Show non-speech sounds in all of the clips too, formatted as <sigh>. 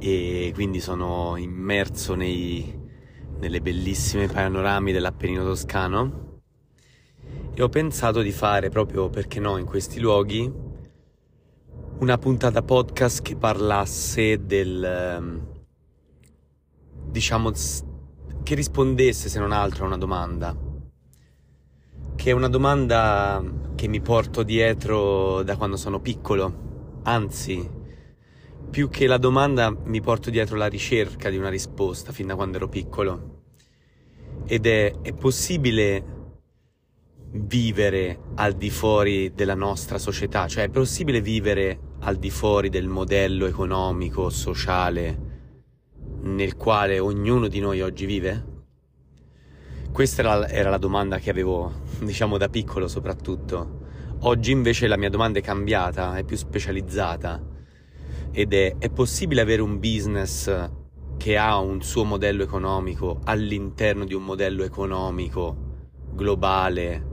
e quindi sono immerso nei, nelle bellissime panorami dell'Appennino toscano. E ho pensato di fare proprio perché no in questi luoghi una puntata podcast che parlasse del ehm, diciamo che rispondesse se non altro a una domanda. Che è una domanda che mi porto dietro da quando sono piccolo. Anzi più che la domanda mi porto dietro la ricerca di una risposta fin da quando ero piccolo ed è è possibile vivere al di fuori della nostra società, cioè è possibile vivere al di fuori del modello economico, sociale nel quale ognuno di noi oggi vive? Questa era, era la domanda che avevo, <laughs> diciamo, da piccolo soprattutto. Oggi invece la mia domanda è cambiata, è più specializzata ed è, è possibile avere un business che ha un suo modello economico all'interno di un modello economico globale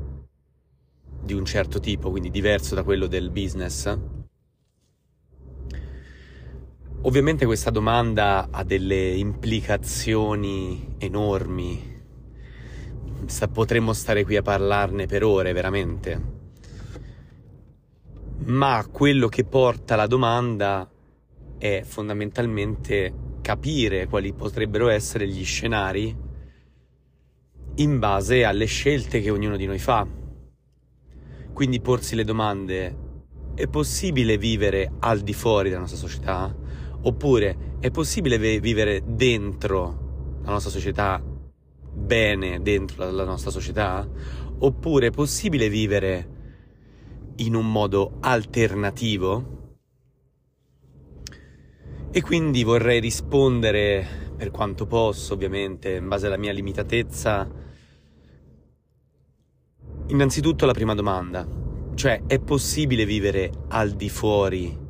di un certo tipo, quindi diverso da quello del business? Ovviamente questa domanda ha delle implicazioni enormi, potremmo stare qui a parlarne per ore veramente, ma quello che porta la domanda è fondamentalmente capire quali potrebbero essere gli scenari in base alle scelte che ognuno di noi fa quindi porsi le domande, è possibile vivere al di fuori della nostra società? Oppure è possibile vivere dentro la nostra società, bene dentro la, nostra società? Oppure è possibile vivere in un modo alternativo? E quindi vorrei rispondere per quanto posso, ovviamente, in base alla mia limitatezza, Innanzitutto la prima domanda, cioè è possibile vivere al di fuori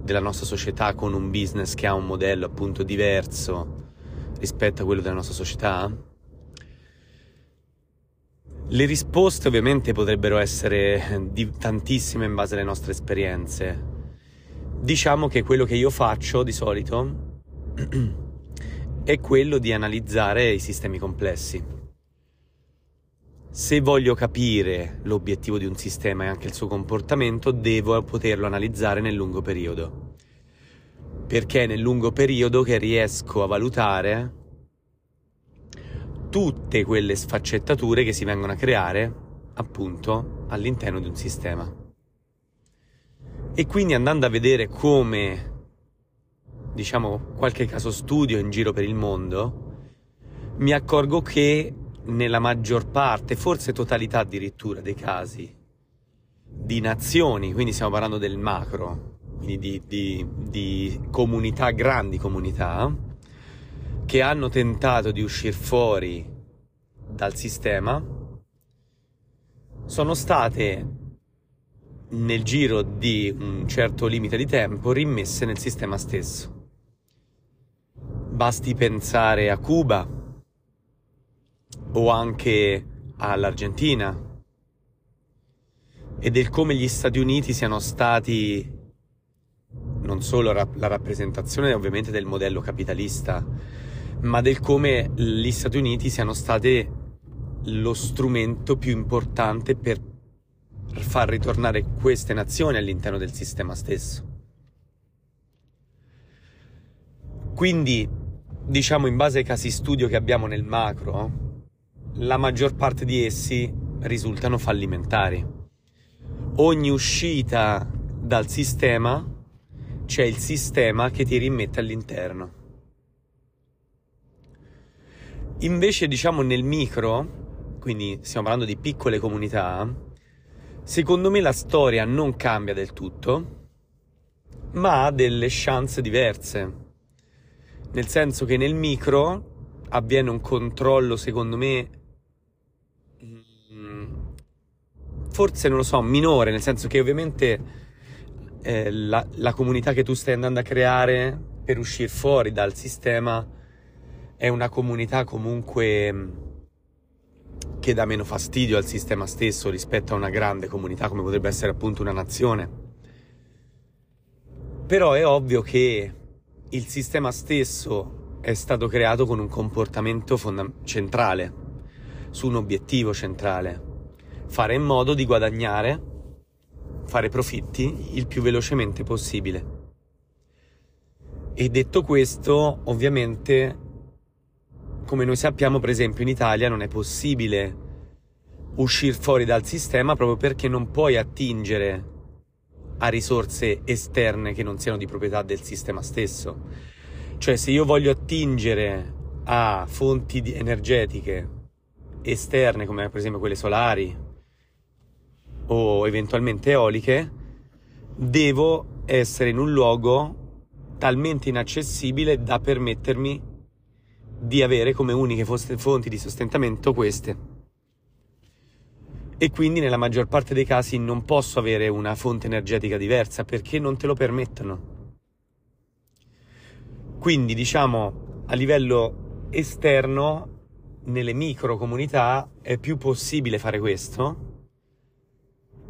della nostra società con un business che ha un modello appunto diverso rispetto a quello della nostra società? Le risposte ovviamente potrebbero essere di tantissime in base alle nostre esperienze. Diciamo che quello che io faccio di solito <clears throat> è quello di analizzare i sistemi complessi se voglio capire l'obiettivo di un sistema e anche il suo comportamento, devo poterlo analizzare nel lungo periodo. Perché è nel lungo periodo che riesco a valutare tutte quelle sfaccettature che si vengono a creare appunto all'interno di un sistema. E quindi andando a vedere come, diciamo, qualche caso studio in giro per il mondo, mi accorgo che nella maggior parte, forse totalità addirittura dei casi, di nazioni, quindi stiamo parlando del macro, quindi di, di, di comunità, grandi comunità, che hanno tentato di uscire fuori dal sistema, sono state nel giro di un certo limite di tempo rimmesse nel sistema stesso. Basti pensare a Cuba, o anche all'Argentina e del come gli Stati Uniti siano stati non solo la rappresentazione ovviamente del modello capitalista, ma del come gli Stati Uniti siano stati lo strumento più importante per far ritornare queste nazioni all'interno del sistema stesso. Quindi, diciamo in base ai casi studio che abbiamo nel macro, la maggior parte di essi risultano fallimentari. Ogni uscita dal sistema c'è il sistema che ti rimette all'interno. Invece, diciamo nel micro, quindi stiamo parlando di piccole comunità, secondo me la storia non cambia del tutto, ma ha delle chance diverse. nel senso che nel micro avviene un controllo, secondo me, mm, forse non lo so, minore, nel senso che ovviamente eh, la, la comunità che tu stai andando a creare per uscire fuori dal sistema è una comunità comunque mm, che dà meno fastidio al sistema stesso rispetto a una grande comunità come potrebbe essere appunto una nazione. Però è ovvio che il sistema stesso è stato creato con un comportamento fonda- centrale, su un obiettivo centrale, fare in modo di guadagnare, fare profitti il più velocemente possibile. E detto questo, ovviamente, come noi sappiamo, per esempio in Italia non è possibile uscire fuori dal sistema proprio perché non puoi attingere a risorse esterne che non siano di proprietà del sistema stesso. Cioè se io voglio attingere a fonti energetiche esterne come per esempio quelle solari o eventualmente eoliche, devo essere in un luogo talmente inaccessibile da permettermi di avere come uniche fonti di sostentamento queste e quindi nella maggior parte dei casi non posso avere una fonte energetica diversa perché non te lo permettono. Quindi diciamo a livello esterno nelle micro comunità è più possibile fare questo,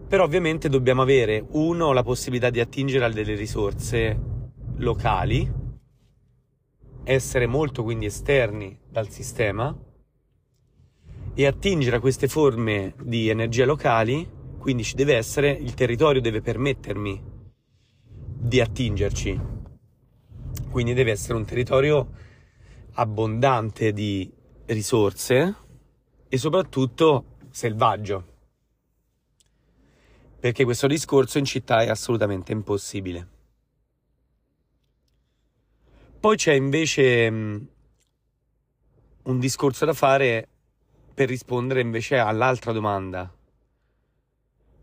però ovviamente dobbiamo avere uno la possibilità di attingere a delle risorse locali, essere molto quindi esterni dal sistema e attingere a queste forme di energia locali, quindi ci deve essere, il territorio deve permettermi di attingerci. Quindi deve essere un territorio abbondante di risorse e soprattutto selvaggio. Perché questo discorso in città è assolutamente impossibile. Poi c'è invece mm, un discorso da fare per rispondere invece all'altra domanda.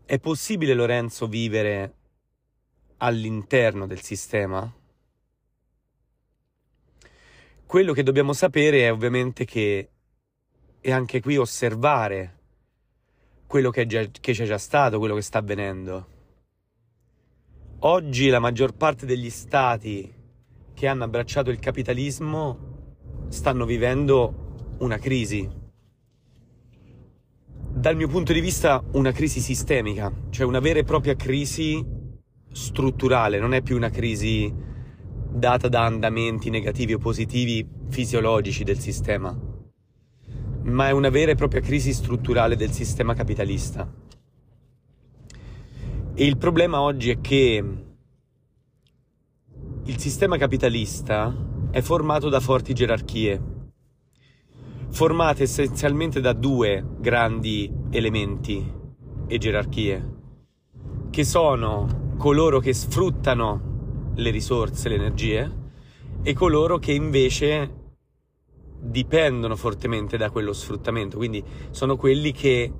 È possibile, Lorenzo, vivere all'interno del sistema? Quello che dobbiamo sapere è ovviamente che e anche qui osservare quello che, già, che c'è già stato, quello che sta avvenendo. Oggi la maggior parte degli stati che hanno abbracciato il capitalismo stanno vivendo una crisi dal mio punto di vista una crisi sistemica, cioè una vera e propria crisi strutturale, non è più una crisi data da andamenti negativi o positivi fisiologici del sistema, ma è una vera e propria crisi strutturale del sistema capitalista. E il problema oggi è che il sistema capitalista è formato da forti gerarchie formate essenzialmente da due grandi elementi e gerarchie, che sono coloro che sfruttano le risorse, le energie, e coloro che invece dipendono fortemente da quello sfruttamento, quindi sono quelli che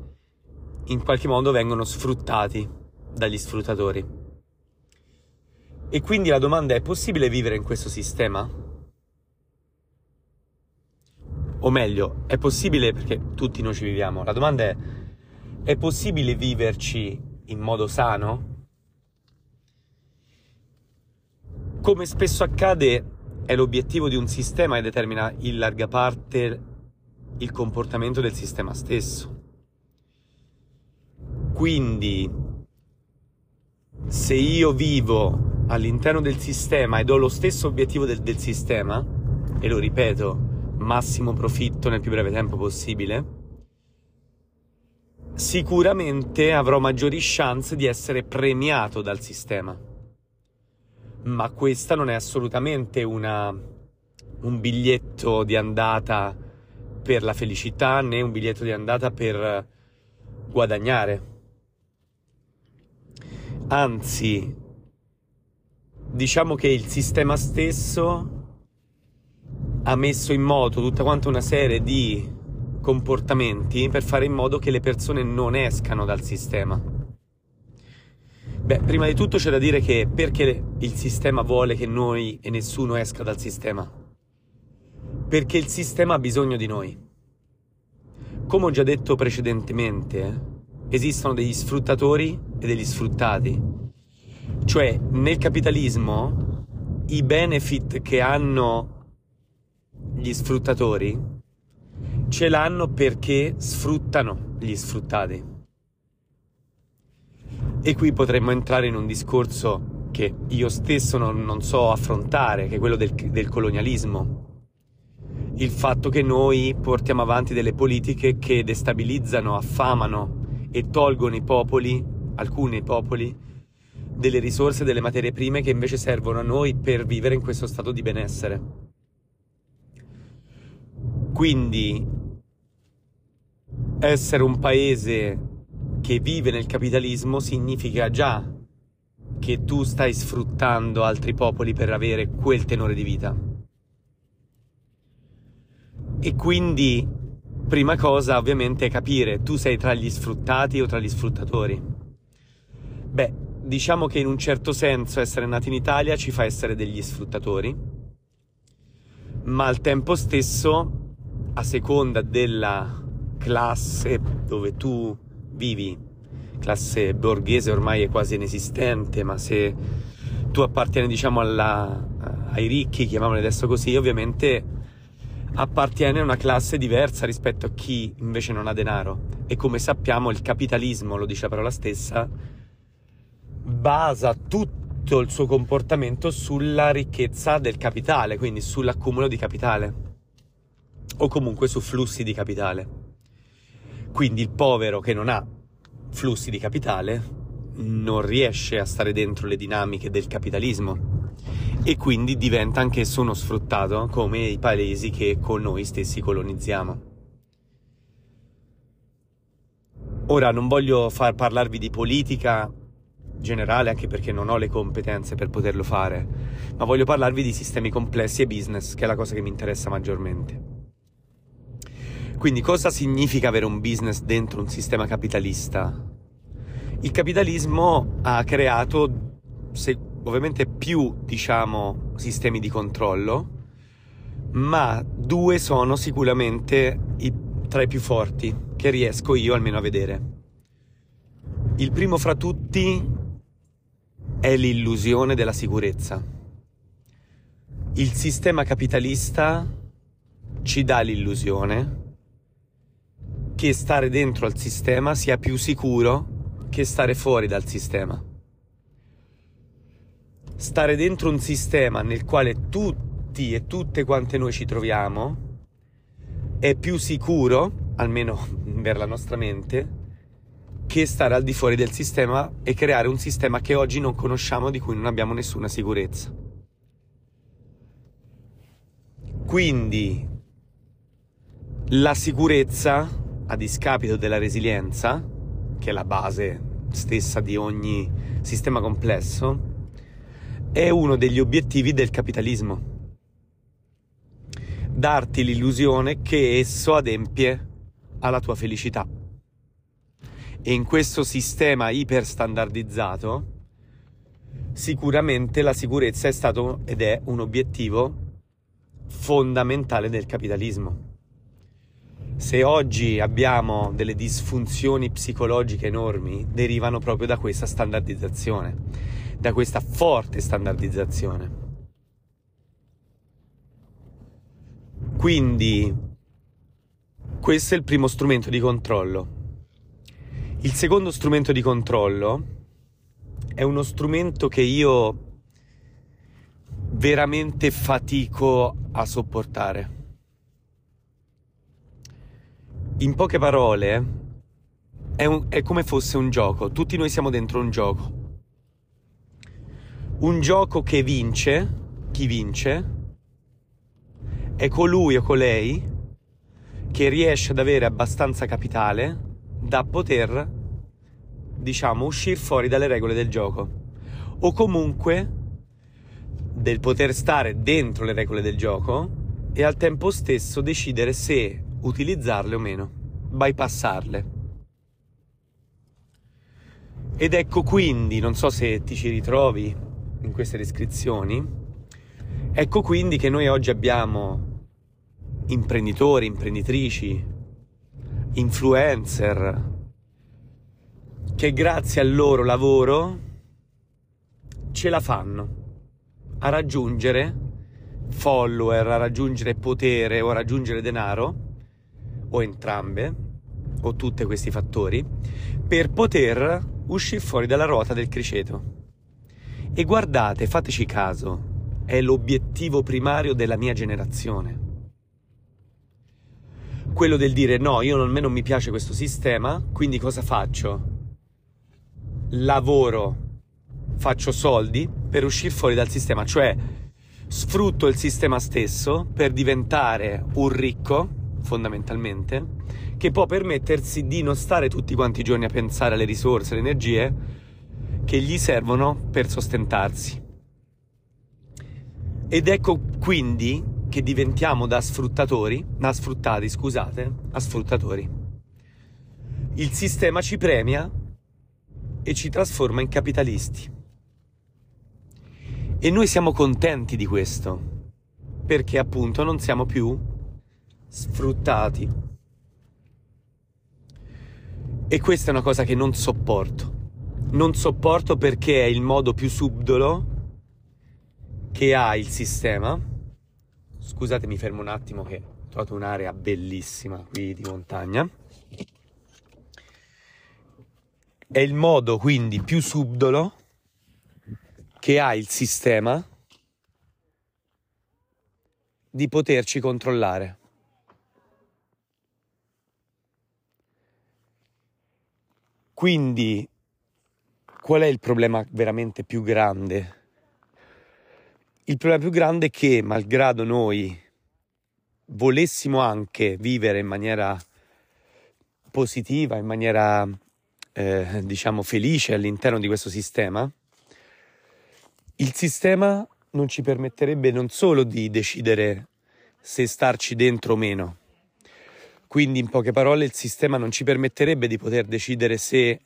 in qualche modo vengono sfruttati dagli sfruttatori. E quindi la domanda è possibile vivere in questo sistema? o meglio, è possibile perché tutti noi ci viviamo. La domanda è: è possibile viverci in modo sano? Come spesso accade, è l'obiettivo di un sistema che determina in larga parte il comportamento del sistema stesso. Quindi, se io vivo all'interno del sistema ed ho lo stesso obiettivo del, del sistema, e lo ripeto, massimo profitto nel più breve tempo possibile, sicuramente avrò maggiori chance di essere premiato dal sistema. Ma questa non è assolutamente una, un biglietto di andata per la felicità né un biglietto di andata per guadagnare. Anzi, diciamo che il sistema stesso ha messo in moto tutta quanta una serie di comportamenti per fare in modo che le persone non escano dal sistema. Beh, prima di tutto c'è da dire che perché il sistema vuole che noi e nessuno esca dal sistema? Perché il sistema ha bisogno di noi. Come ho già detto precedentemente, esistono degli sfruttatori e degli sfruttati. Cioè, nel capitalismo, i benefit che hanno gli sfruttatori ce l'hanno perché sfruttano gli sfruttati. E qui potremmo entrare in un discorso che io stesso non, non so affrontare, che è quello del, del colonialismo il fatto che noi portiamo avanti delle politiche che destabilizzano, affamano e tolgono i popoli, alcuni popoli, delle risorse, delle materie prime che invece servono a noi per vivere in questo stato di benessere. Quindi essere un paese che vive nel capitalismo significa già che tu stai sfruttando altri popoli per avere quel tenore di vita. E quindi, prima cosa ovviamente è capire, tu sei tra gli sfruttati o tra gli sfruttatori. Beh, diciamo che in un certo senso essere nati in Italia ci fa essere degli sfruttatori, ma al tempo stesso, a seconda della classe dove tu vivi, classe borghese ormai è quasi inesistente, ma se tu appartieni diciamo alla, ai ricchi, chiamiamoli adesso così, ovviamente appartiene a una classe diversa rispetto a chi invece non ha denaro. E come sappiamo il capitalismo, lo dice la parola stessa, basa tutto il suo comportamento sulla ricchezza del capitale, quindi sull'accumulo di capitale o comunque su flussi di capitale. Quindi il povero che non ha flussi di capitale non riesce a stare dentro le dinamiche del capitalismo e quindi diventa anch'esso uno sfruttato come i paesi che con noi stessi colonizziamo. Ora non voglio far parlarvi di politica generale anche perché non ho le competenze per poterlo fare, ma voglio parlarvi di sistemi complessi e business, che è la cosa che mi interessa maggiormente. Quindi cosa significa avere un business dentro un sistema capitalista? Il capitalismo ha creato, se ovviamente più, diciamo, sistemi di controllo, ma due sono sicuramente i, tra i più forti che riesco io almeno a vedere. Il primo fra tutti è l'illusione della sicurezza. Il sistema capitalista ci dà l'illusione che stare dentro al sistema sia più sicuro che stare fuori dal sistema stare dentro un sistema nel quale tutti e tutte quante noi ci troviamo è più sicuro, almeno <laughs> per la nostra mente, che stare al di fuori del sistema e creare un sistema che oggi non conosciamo, di cui non abbiamo nessuna sicurezza. Quindi la sicurezza, a discapito della resilienza, che è la base stessa di ogni sistema complesso, è uno degli obiettivi del capitalismo. Darti l'illusione che esso adempie alla tua felicità. E in questo sistema iperstandardizzato, sicuramente la sicurezza è stato ed è un obiettivo fondamentale del capitalismo. Se oggi abbiamo delle disfunzioni psicologiche enormi, derivano proprio da questa standardizzazione da questa forte standardizzazione. Quindi questo è il primo strumento di controllo. Il secondo strumento di controllo è uno strumento che io veramente fatico a sopportare. In poche parole, è, un, è come fosse un gioco, tutti noi siamo dentro un gioco un gioco che vince, chi vince, è colui o colei che riesce ad avere abbastanza capitale da poter, diciamo, uscire fuori dalle regole del gioco. O comunque del poter stare dentro le regole del gioco e al tempo stesso decidere se utilizzarle o meno, bypassarle. Ed ecco quindi, non so se ti ci ritrovi, in queste descrizioni. Ecco quindi che noi oggi abbiamo imprenditori, imprenditrici, influencer, che grazie al loro lavoro ce la fanno a raggiungere follower, a raggiungere potere o a raggiungere denaro, o entrambe, o tutti questi fattori, per poter uscire fuori dalla ruota del criceto. E guardate, fateci caso, è l'obiettivo primario della mia generazione. Quello del dire no, io a me non mi piace questo sistema, quindi cosa faccio? Lavoro, faccio soldi per uscire fuori dal sistema, cioè sfrutto il sistema stesso per diventare un ricco, fondamentalmente, che può permettersi di non stare tutti quanti i giorni a pensare alle risorse, alle energie che gli servono per sostentarsi. Ed ecco quindi che diventiamo da sfruttatori, da sfruttati, scusate, a sfruttatori. Il sistema ci premia e ci trasforma in capitalisti. E noi siamo contenti di questo, perché appunto non siamo più sfruttati. E questa è una cosa che non sopporto. Non sopporto perché è il modo più subdolo che ha il sistema. Scusate, mi fermo un attimo che ho trovato un'area bellissima qui di montagna. È il modo quindi più subdolo che ha il sistema di poterci controllare. Quindi qual è il problema veramente più grande? Il problema più grande è che, malgrado noi volessimo anche vivere in maniera positiva, in maniera eh, diciamo felice all'interno di questo sistema, il sistema non ci permetterebbe non solo di decidere se starci dentro o meno. Quindi, in poche parole, il sistema non ci permetterebbe di poter decidere se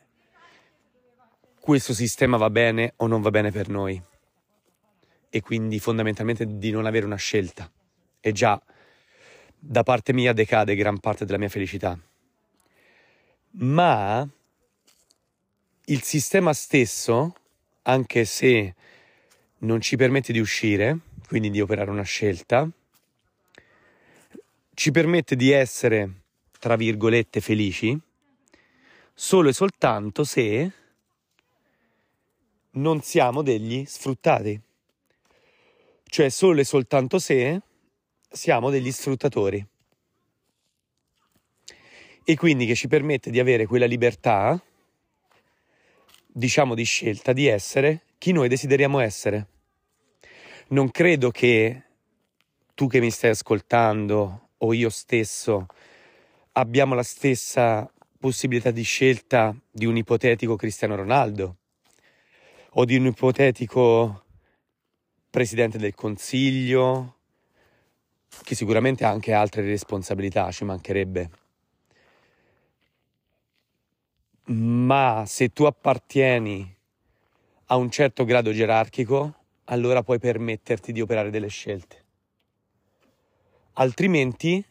questo sistema va bene o non va bene per noi e quindi fondamentalmente di non avere una scelta. E già da parte mia decade gran parte della mia felicità. Ma il sistema stesso, anche se non ci permette di uscire, quindi di operare una scelta, ci permette di essere, tra virgolette, felici solo e soltanto se non siamo degli sfruttati cioè solo e soltanto se siamo degli sfruttatori. E quindi che ci permette di avere quella libertà, diciamo di scelta, di essere chi noi desideriamo essere. Non credo che tu che mi stai ascoltando o io stesso abbiamo la stessa possibilità di scelta di un ipotetico Cristiano Ronaldo o di un ipotetico presidente del consiglio, che sicuramente ha anche altre responsabilità, ci mancherebbe. Ma se tu appartieni a un certo grado gerarchico, allora puoi permetterti di operare delle scelte. Altrimenti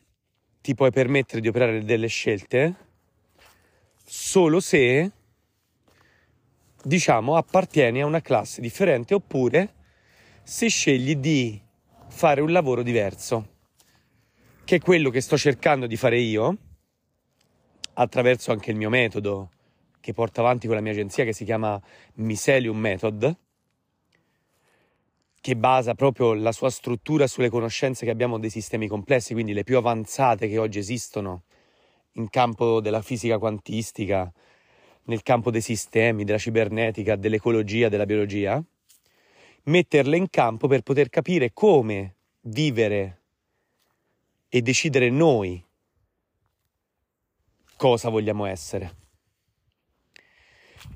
ti puoi permettere di operare delle scelte solo se, diciamo, appartieni a una classe differente oppure se scegli di fare un lavoro diverso, che è quello che sto cercando di fare io, attraverso anche il mio metodo che porto avanti con la mia agenzia che si chiama Miselium Method, che basa proprio la sua struttura sulle conoscenze che abbiamo dei sistemi complessi, quindi le più avanzate che oggi esistono in campo della fisica quantistica, nel campo dei sistemi, della cibernetica, dell'ecologia, della biologia metterle in campo per poter capire come vivere e decidere noi cosa vogliamo essere.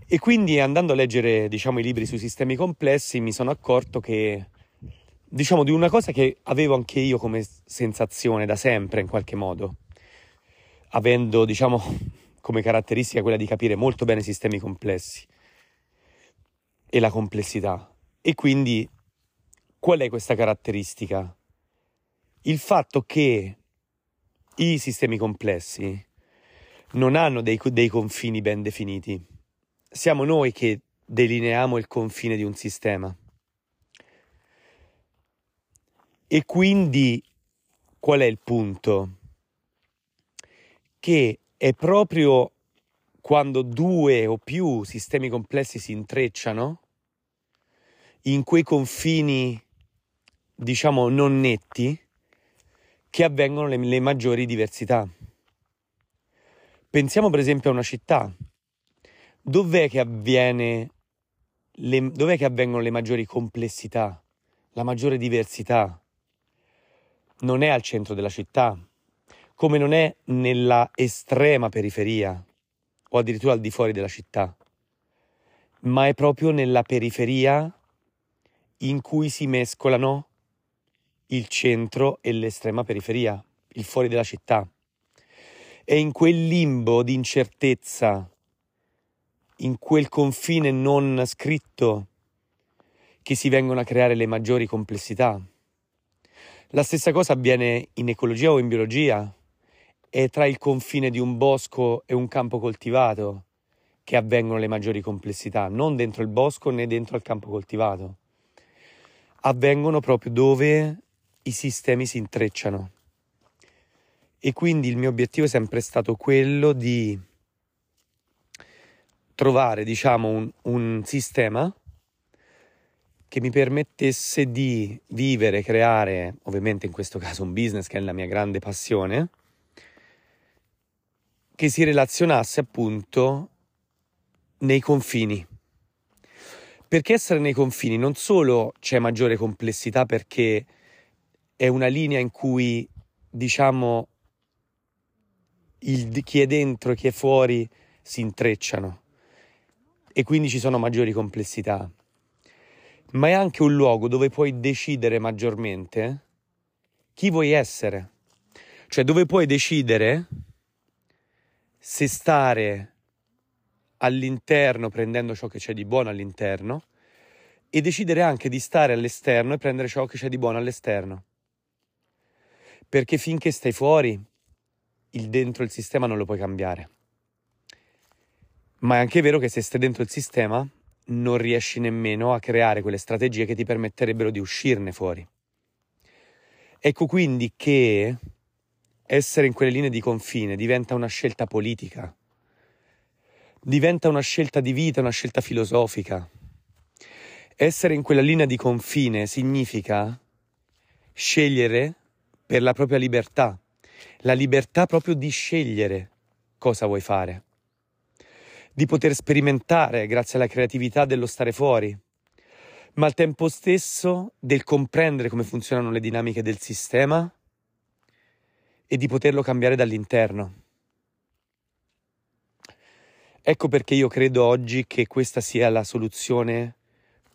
E quindi andando a leggere, diciamo, i libri sui sistemi complessi mi sono accorto che, diciamo, di una cosa che avevo anche io come sensazione da sempre in qualche modo, avendo, diciamo, <laughs> come caratteristica quella di capire molto bene i sistemi complessi e la complessità. E quindi qual è questa caratteristica? Il fatto che i sistemi complessi non hanno dei, dei confini ben definiti. Siamo noi che delineiamo il confine di un sistema. E quindi qual è il punto? Che è proprio quando due o più sistemi complessi si intrecciano, in quei confini, diciamo, non netti, che avvengono le, le maggiori diversità. Pensiamo per esempio a una città. Dov'è che, avviene le, dov'è che avvengono le maggiori complessità, la maggiore diversità? Non è al centro della città, come non è nella estrema periferia o addirittura al di fuori della città, ma è proprio nella periferia in cui si mescolano il centro e l'estrema periferia, il fuori della città. È in quel limbo di incertezza, in quel confine non scritto, che si vengono a creare le maggiori complessità. La stessa cosa avviene in ecologia o in biologia. È tra il confine di un bosco e un campo coltivato che avvengono le maggiori complessità, non dentro il bosco né dentro il campo coltivato. Avvengono proprio dove i sistemi si intrecciano. E quindi il mio obiettivo è sempre stato quello di trovare, diciamo, un, un sistema che mi permettesse di vivere, creare, ovviamente in questo caso un business che è la mia grande passione, che si relazionasse appunto nei confini. Perché essere nei confini non solo c'è maggiore complessità perché è una linea in cui, diciamo, il, chi è dentro e chi è fuori si intrecciano e quindi ci sono maggiori complessità, ma è anche un luogo dove puoi decidere maggiormente chi vuoi essere, cioè dove puoi decidere se stare all'interno prendendo ciò che c'è di buono all'interno e decidere anche di stare all'esterno e prendere ciò che c'è di buono all'esterno. Perché finché stai fuori, il dentro il sistema non lo puoi cambiare. Ma è anche vero che se stai dentro il sistema non riesci nemmeno a creare quelle strategie che ti permetterebbero di uscirne fuori. Ecco quindi che essere in quelle linee di confine diventa una scelta politica, diventa una scelta di vita, una scelta filosofica. Essere in quella linea di confine significa scegliere per la propria libertà, la libertà proprio di scegliere cosa vuoi fare, di poter sperimentare grazie alla creatività dello stare fuori, ma al tempo stesso del comprendere come funzionano le dinamiche del sistema e di poterlo cambiare dall'interno. Ecco perché io credo oggi che questa sia la soluzione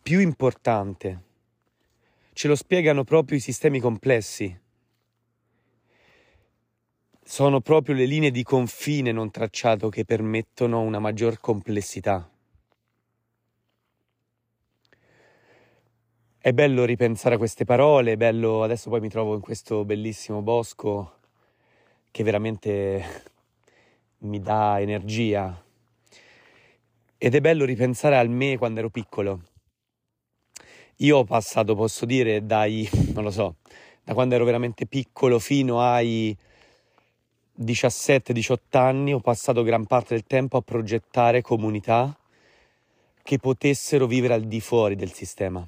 più importante. Ce lo spiegano proprio i sistemi complessi sono proprio le linee di confine non tracciato che permettono una maggior complessità. È bello ripensare a queste parole, è bello, adesso poi mi trovo in questo bellissimo bosco che veramente mi dà energia. Ed è bello ripensare al me quando ero piccolo. Io ho passato, posso dire, dai, <laughs> non lo so, da quando ero veramente piccolo fino ai 17-18 anni ho passato gran parte del tempo a progettare comunità che potessero vivere al di fuori del sistema.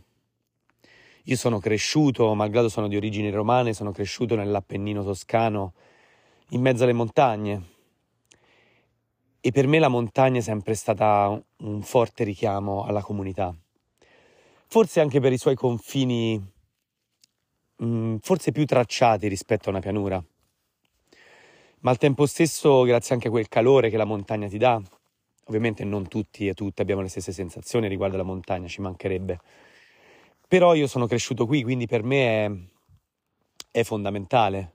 Io sono cresciuto, malgrado sono di origini romane, sono cresciuto nell'Appennino toscano, in mezzo alle montagne. E per me la montagna è sempre stata un forte richiamo alla comunità. Forse anche per i suoi confini, mm, forse più tracciati rispetto a una pianura ma al tempo stesso grazie anche a quel calore che la montagna ti dà. Ovviamente non tutti e tutte abbiamo le stesse sensazioni riguardo alla montagna, ci mancherebbe. Però io sono cresciuto qui, quindi per me è, è fondamentale.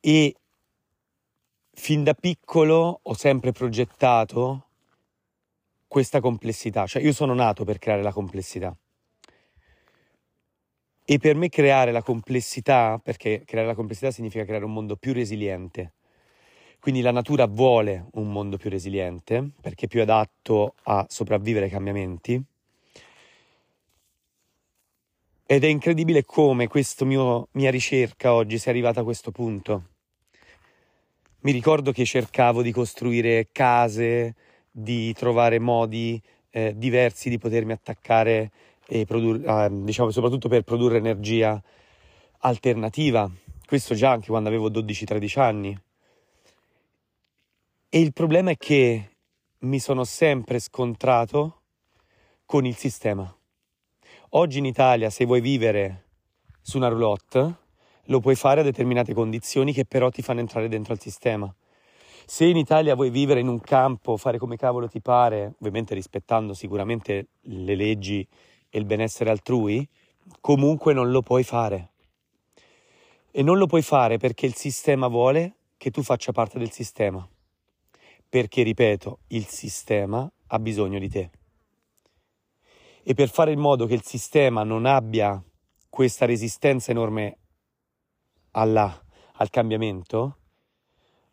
E fin da piccolo ho sempre progettato questa complessità, cioè io sono nato per creare la complessità. E per me creare la complessità, perché creare la complessità significa creare un mondo più resiliente. Quindi la natura vuole un mondo più resiliente, perché è più adatto a sopravvivere ai cambiamenti. Ed è incredibile come questa mia ricerca oggi sia arrivata a questo punto. Mi ricordo che cercavo di costruire case, di trovare modi eh, diversi di potermi attaccare e produrre, eh, diciamo soprattutto per produrre energia alternativa. Questo già anche quando avevo 12-13 anni. E il problema è che mi sono sempre scontrato con il sistema. Oggi in Italia, se vuoi vivere su una roulotte, lo puoi fare a determinate condizioni che però ti fanno entrare dentro al sistema. Se in Italia vuoi vivere in un campo, fare come cavolo ti pare, ovviamente rispettando sicuramente le leggi e il benessere altrui, comunque non lo puoi fare. E non lo puoi fare perché il sistema vuole che tu faccia parte del sistema. Perché, ripeto, il sistema ha bisogno di te. E per fare in modo che il sistema non abbia questa resistenza enorme alla, al cambiamento,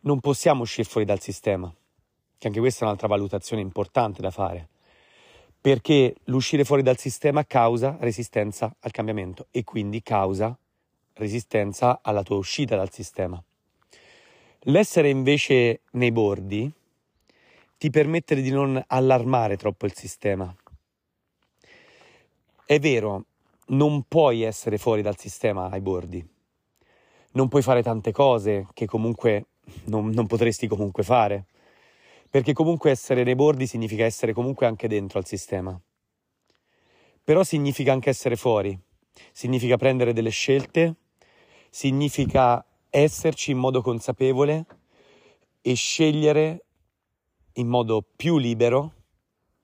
non possiamo uscire fuori dal sistema. Che anche questa è un'altra valutazione importante da fare perché l'uscire fuori dal sistema causa resistenza al cambiamento e quindi causa resistenza alla tua uscita dal sistema. L'essere invece nei bordi ti permette di non allarmare troppo il sistema. È vero, non puoi essere fuori dal sistema ai bordi, non puoi fare tante cose che comunque non, non potresti comunque fare perché comunque essere nei bordi significa essere comunque anche dentro al sistema. Però significa anche essere fuori, significa prendere delle scelte, significa esserci in modo consapevole e scegliere in modo più libero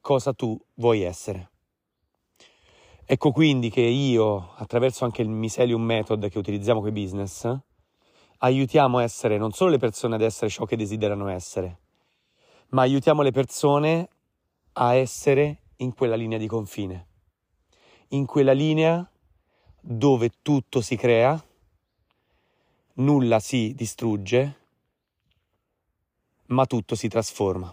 cosa tu vuoi essere. Ecco quindi che io, attraverso anche il Miselium Method che utilizziamo con i business, aiutiamo a essere non solo le persone ad essere ciò che desiderano essere, ma aiutiamo le persone a essere in quella linea di confine, in quella linea dove tutto si crea, nulla si distrugge, ma tutto si trasforma.